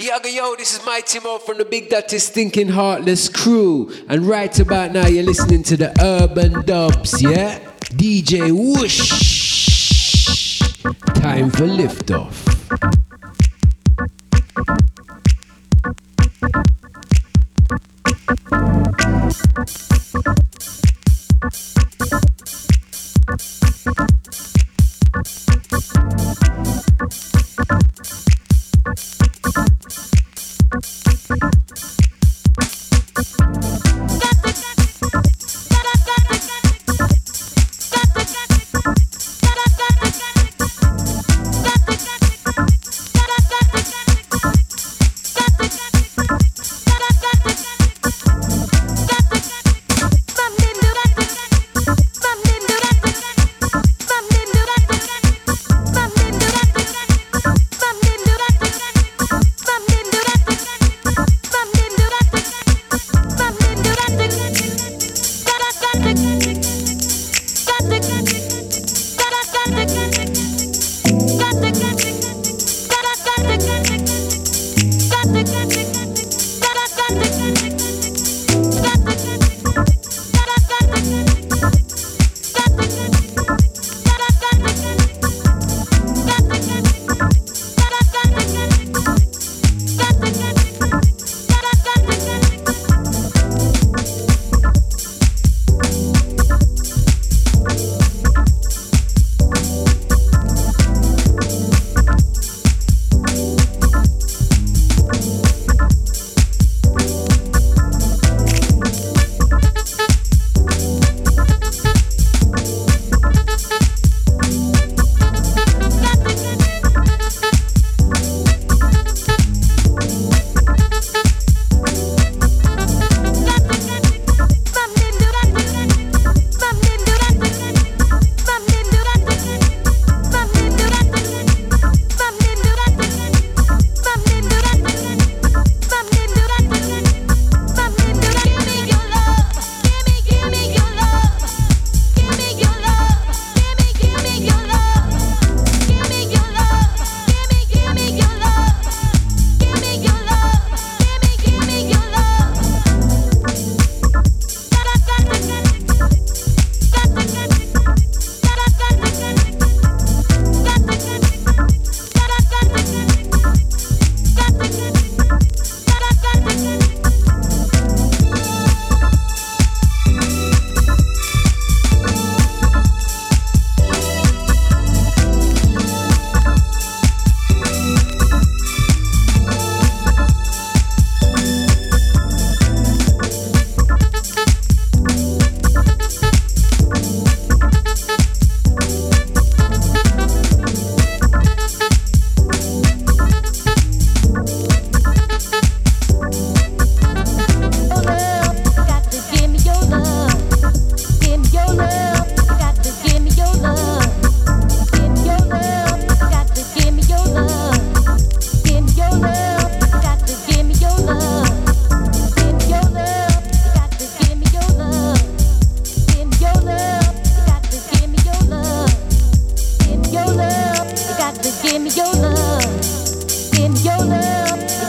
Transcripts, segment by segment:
Yaga yo, this is Mighty Mo from the Big Dirty Stinking Heartless crew. And right about now, you're listening to the Urban Dubs, yeah? DJ Whoosh. Time for liftoff.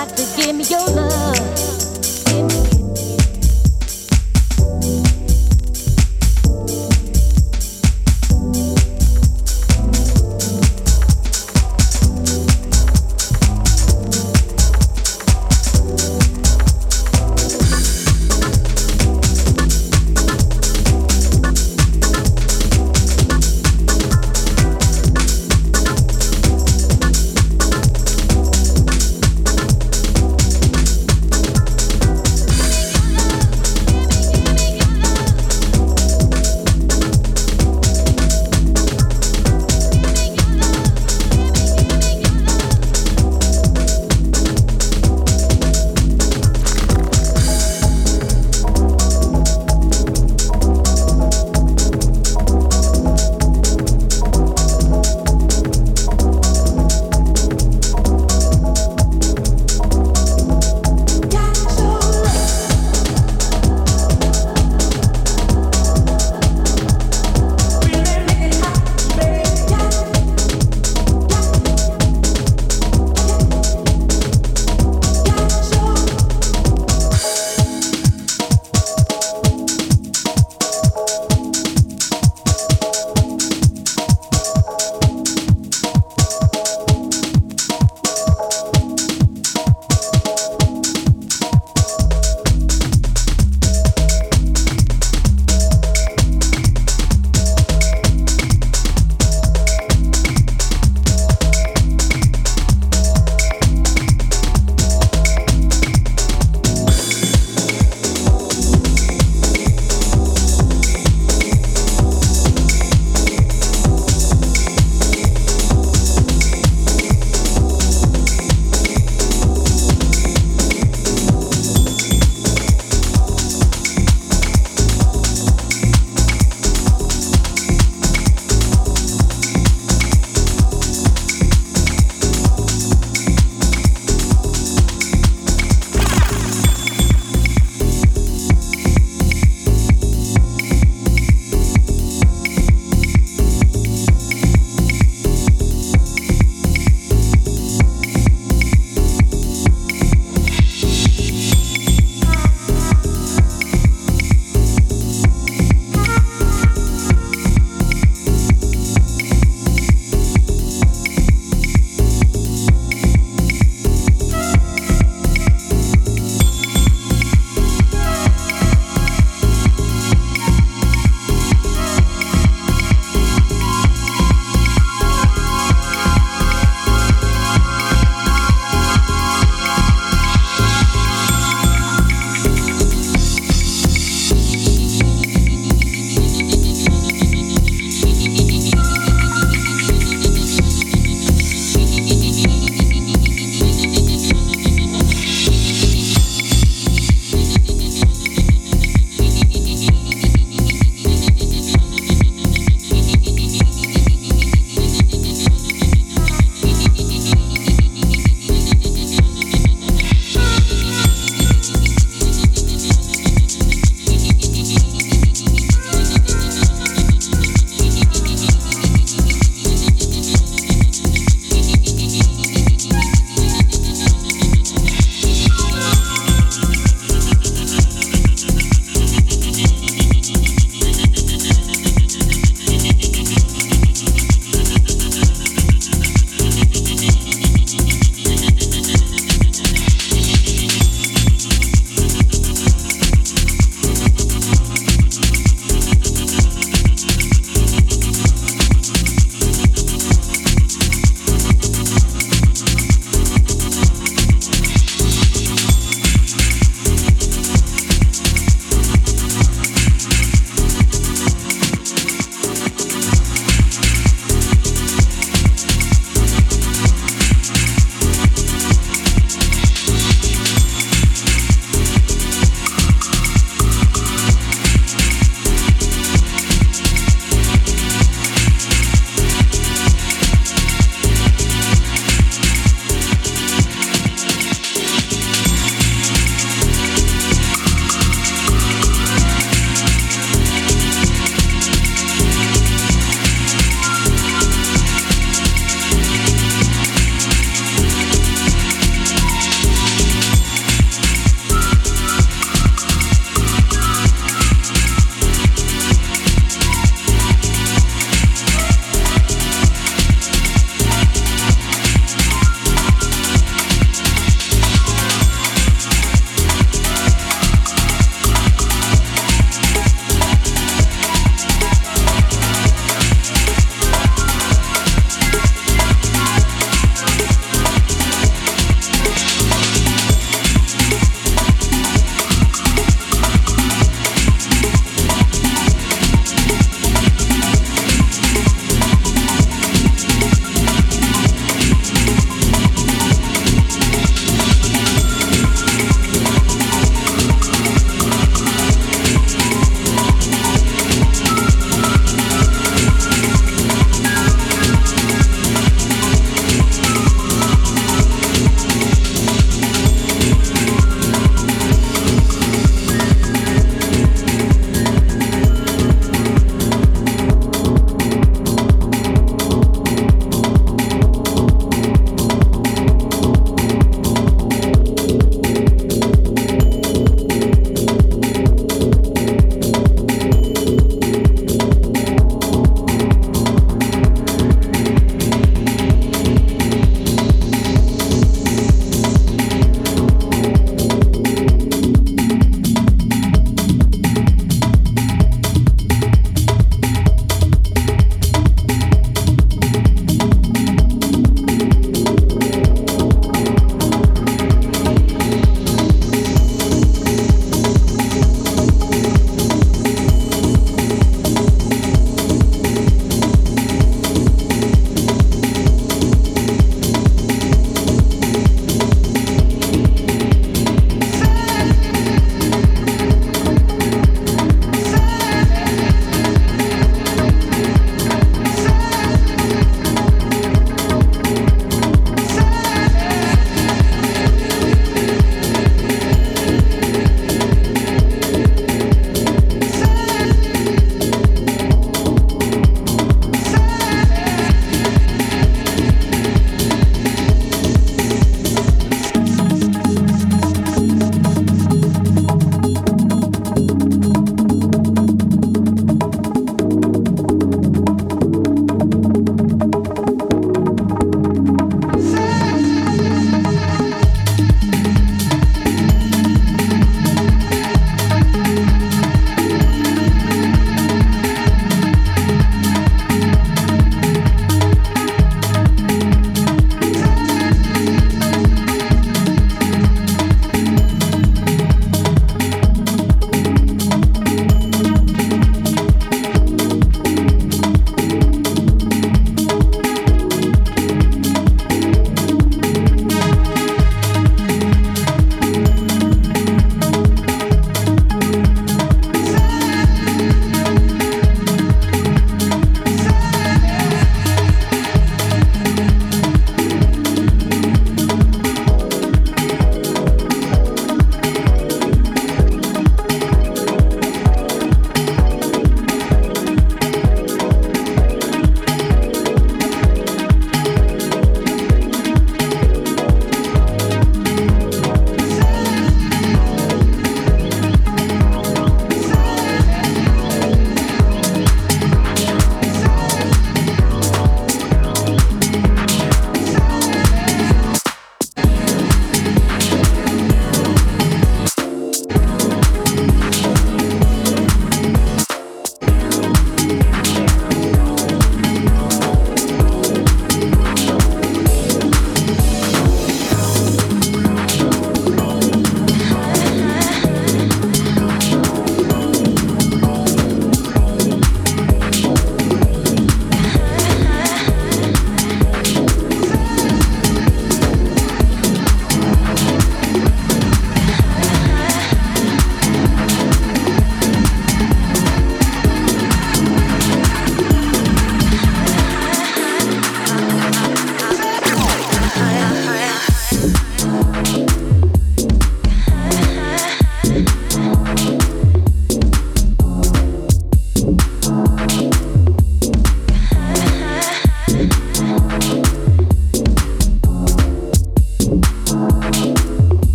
got to give me your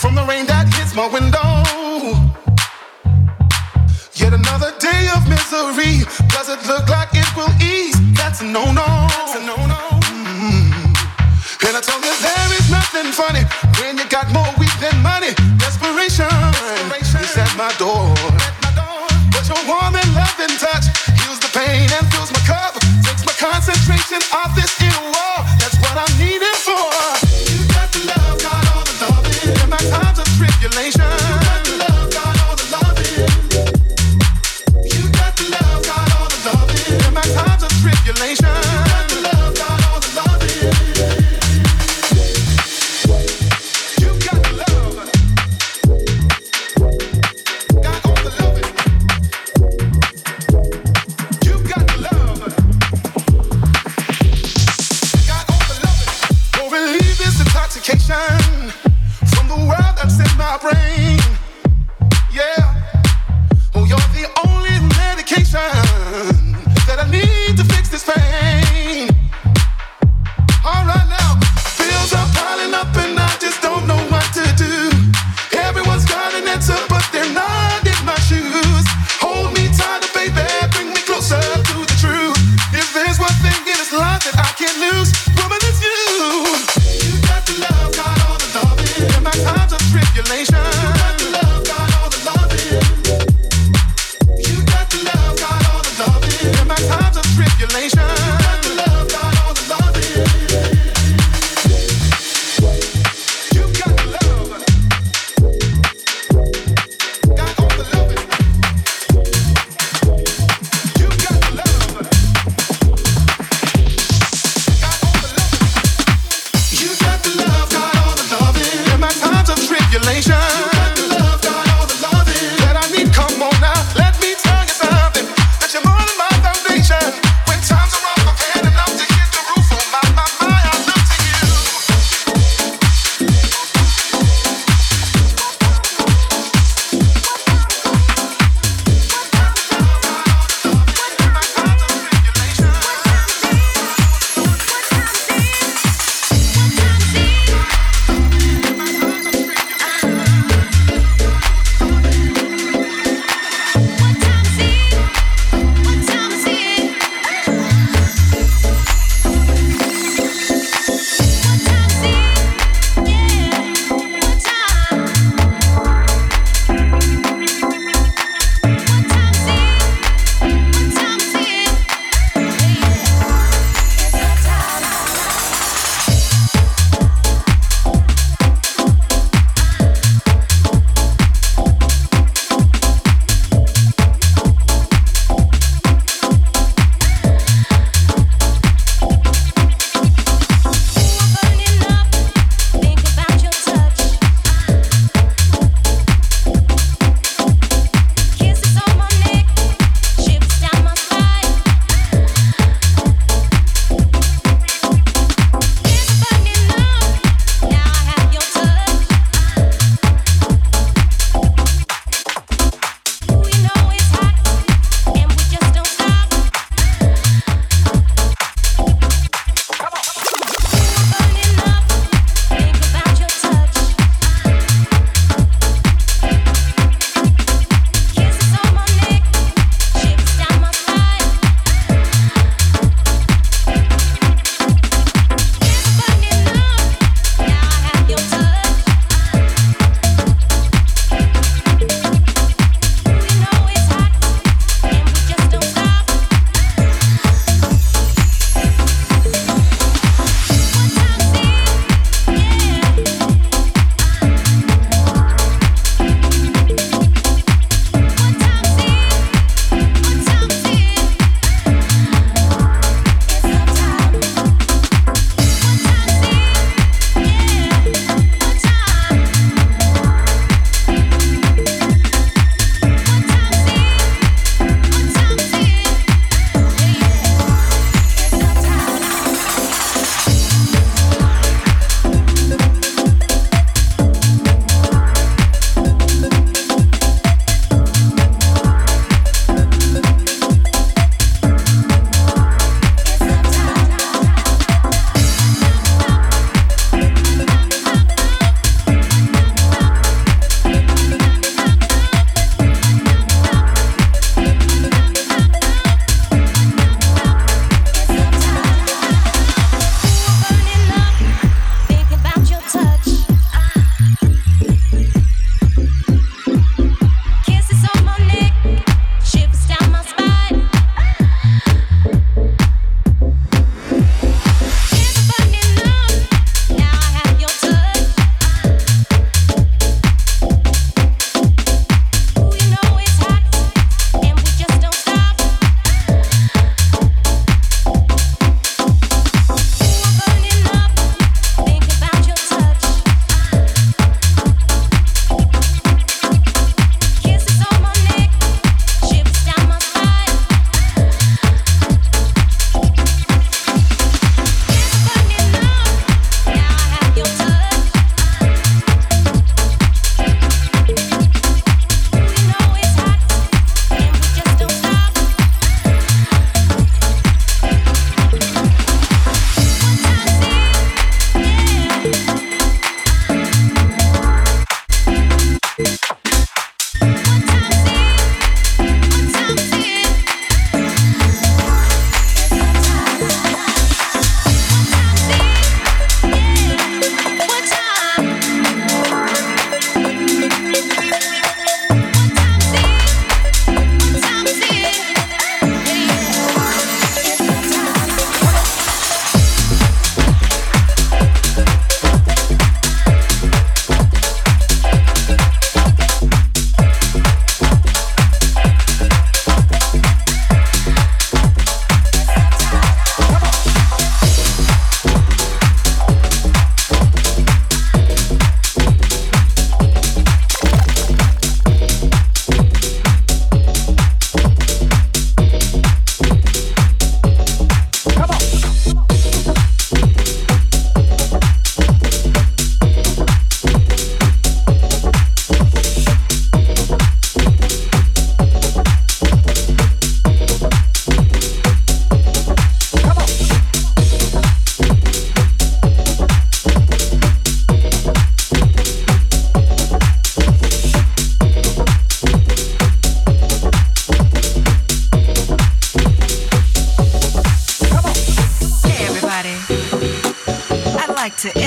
from the rain that hits my window. Yet another day of misery. Does it look like it will ease? That's a no-no. That's a no-no. Mm-hmm. And I told you there is nothing funny when you got more weed than money. Desperation, Desperation. is at my door. But your warm and loving touch heals the pain and fills my cup. Takes my concentration off this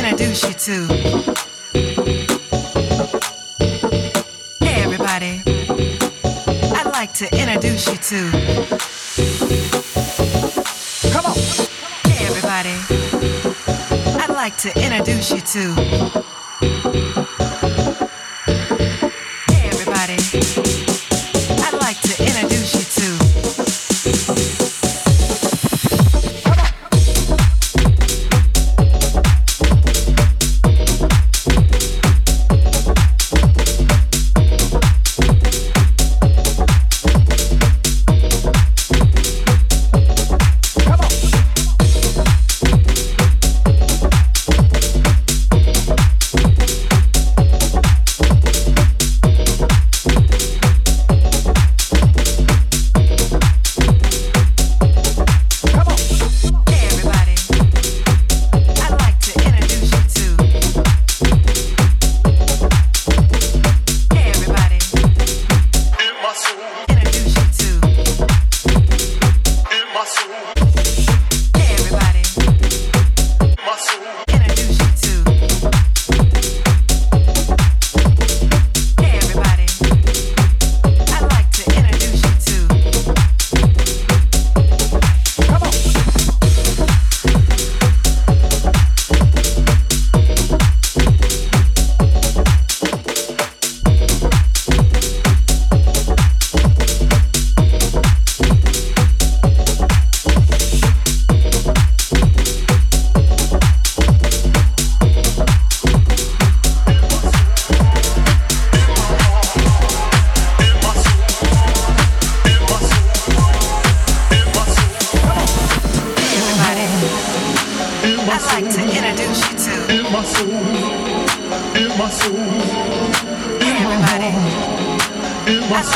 introduce you to. Hey, everybody. I'd like to introduce you to. Come on. Hey, everybody. I'd like to introduce you to.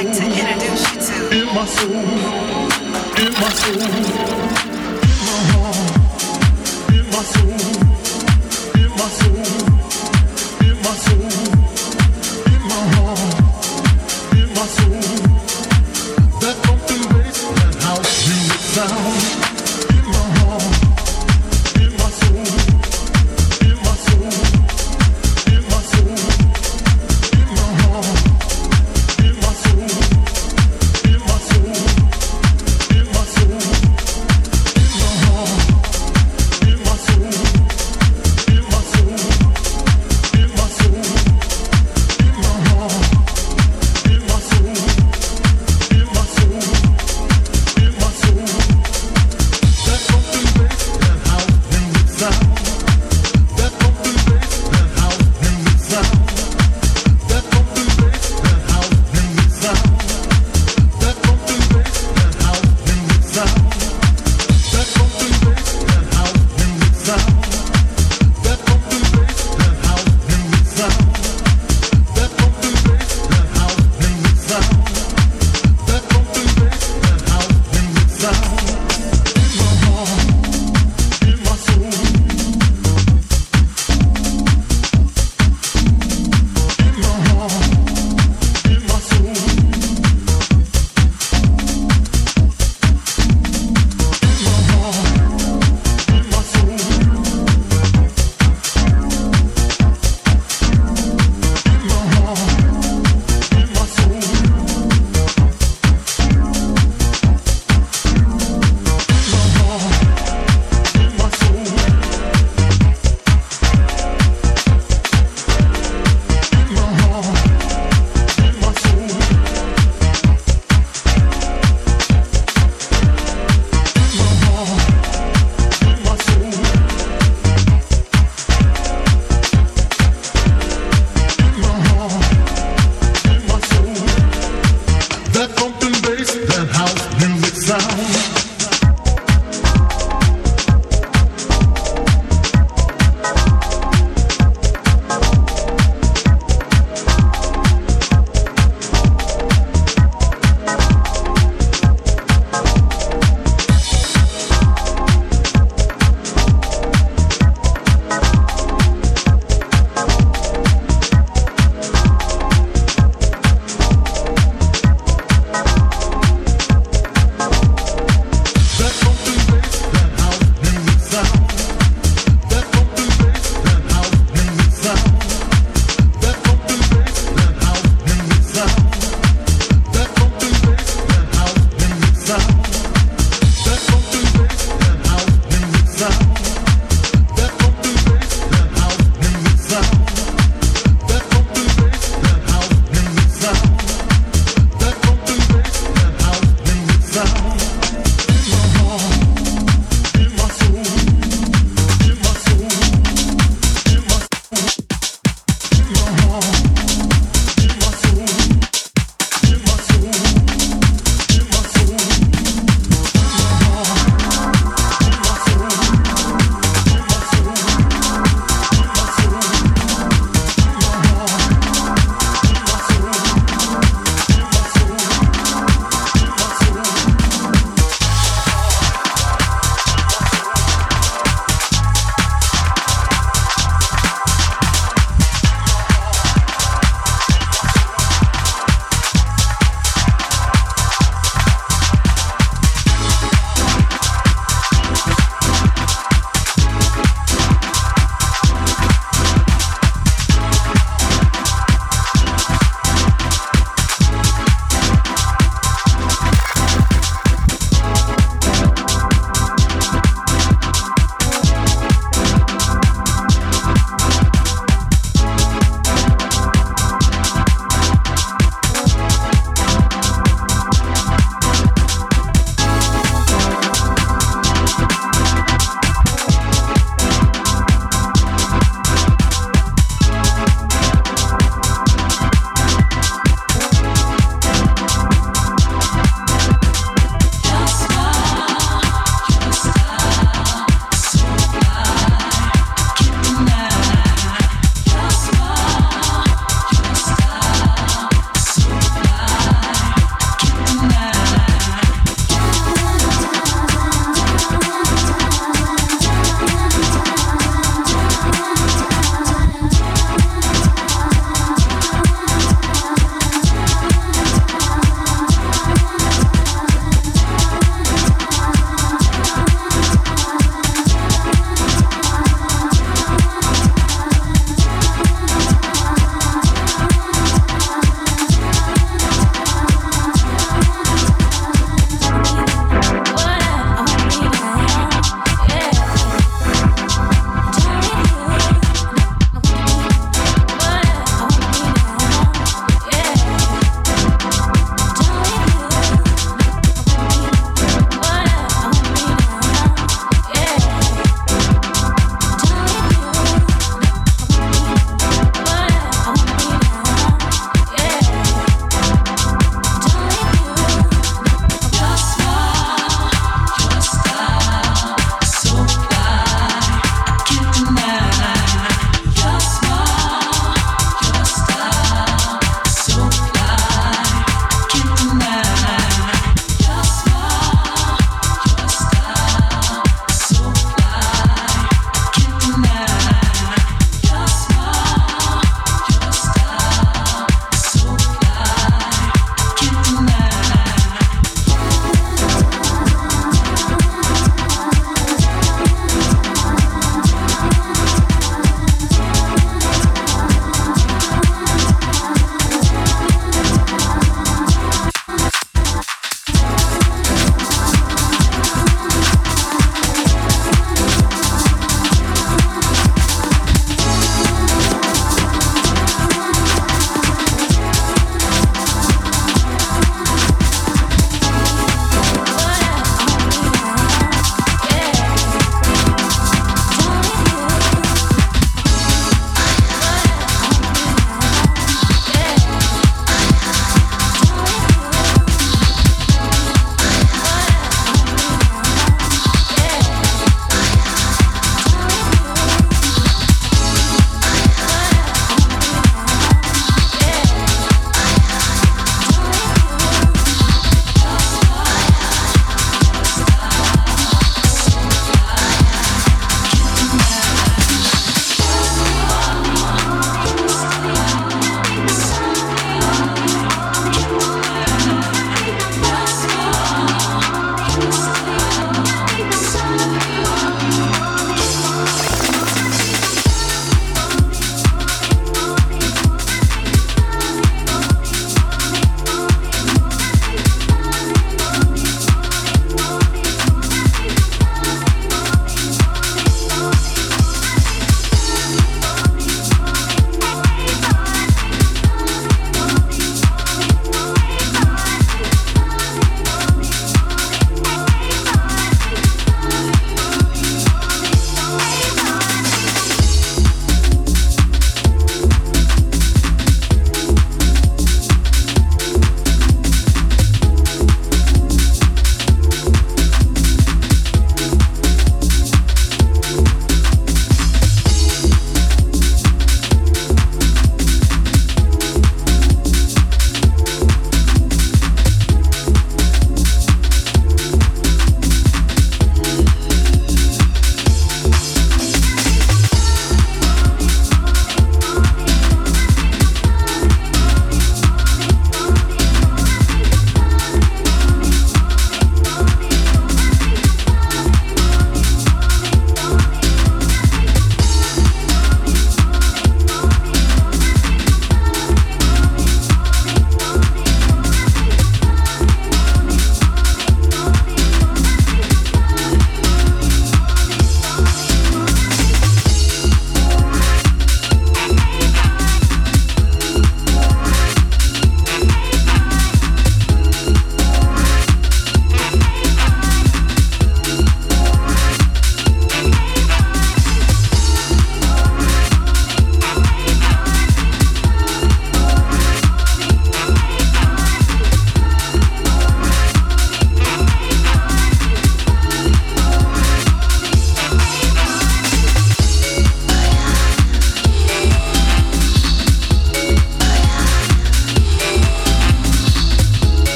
In my soul.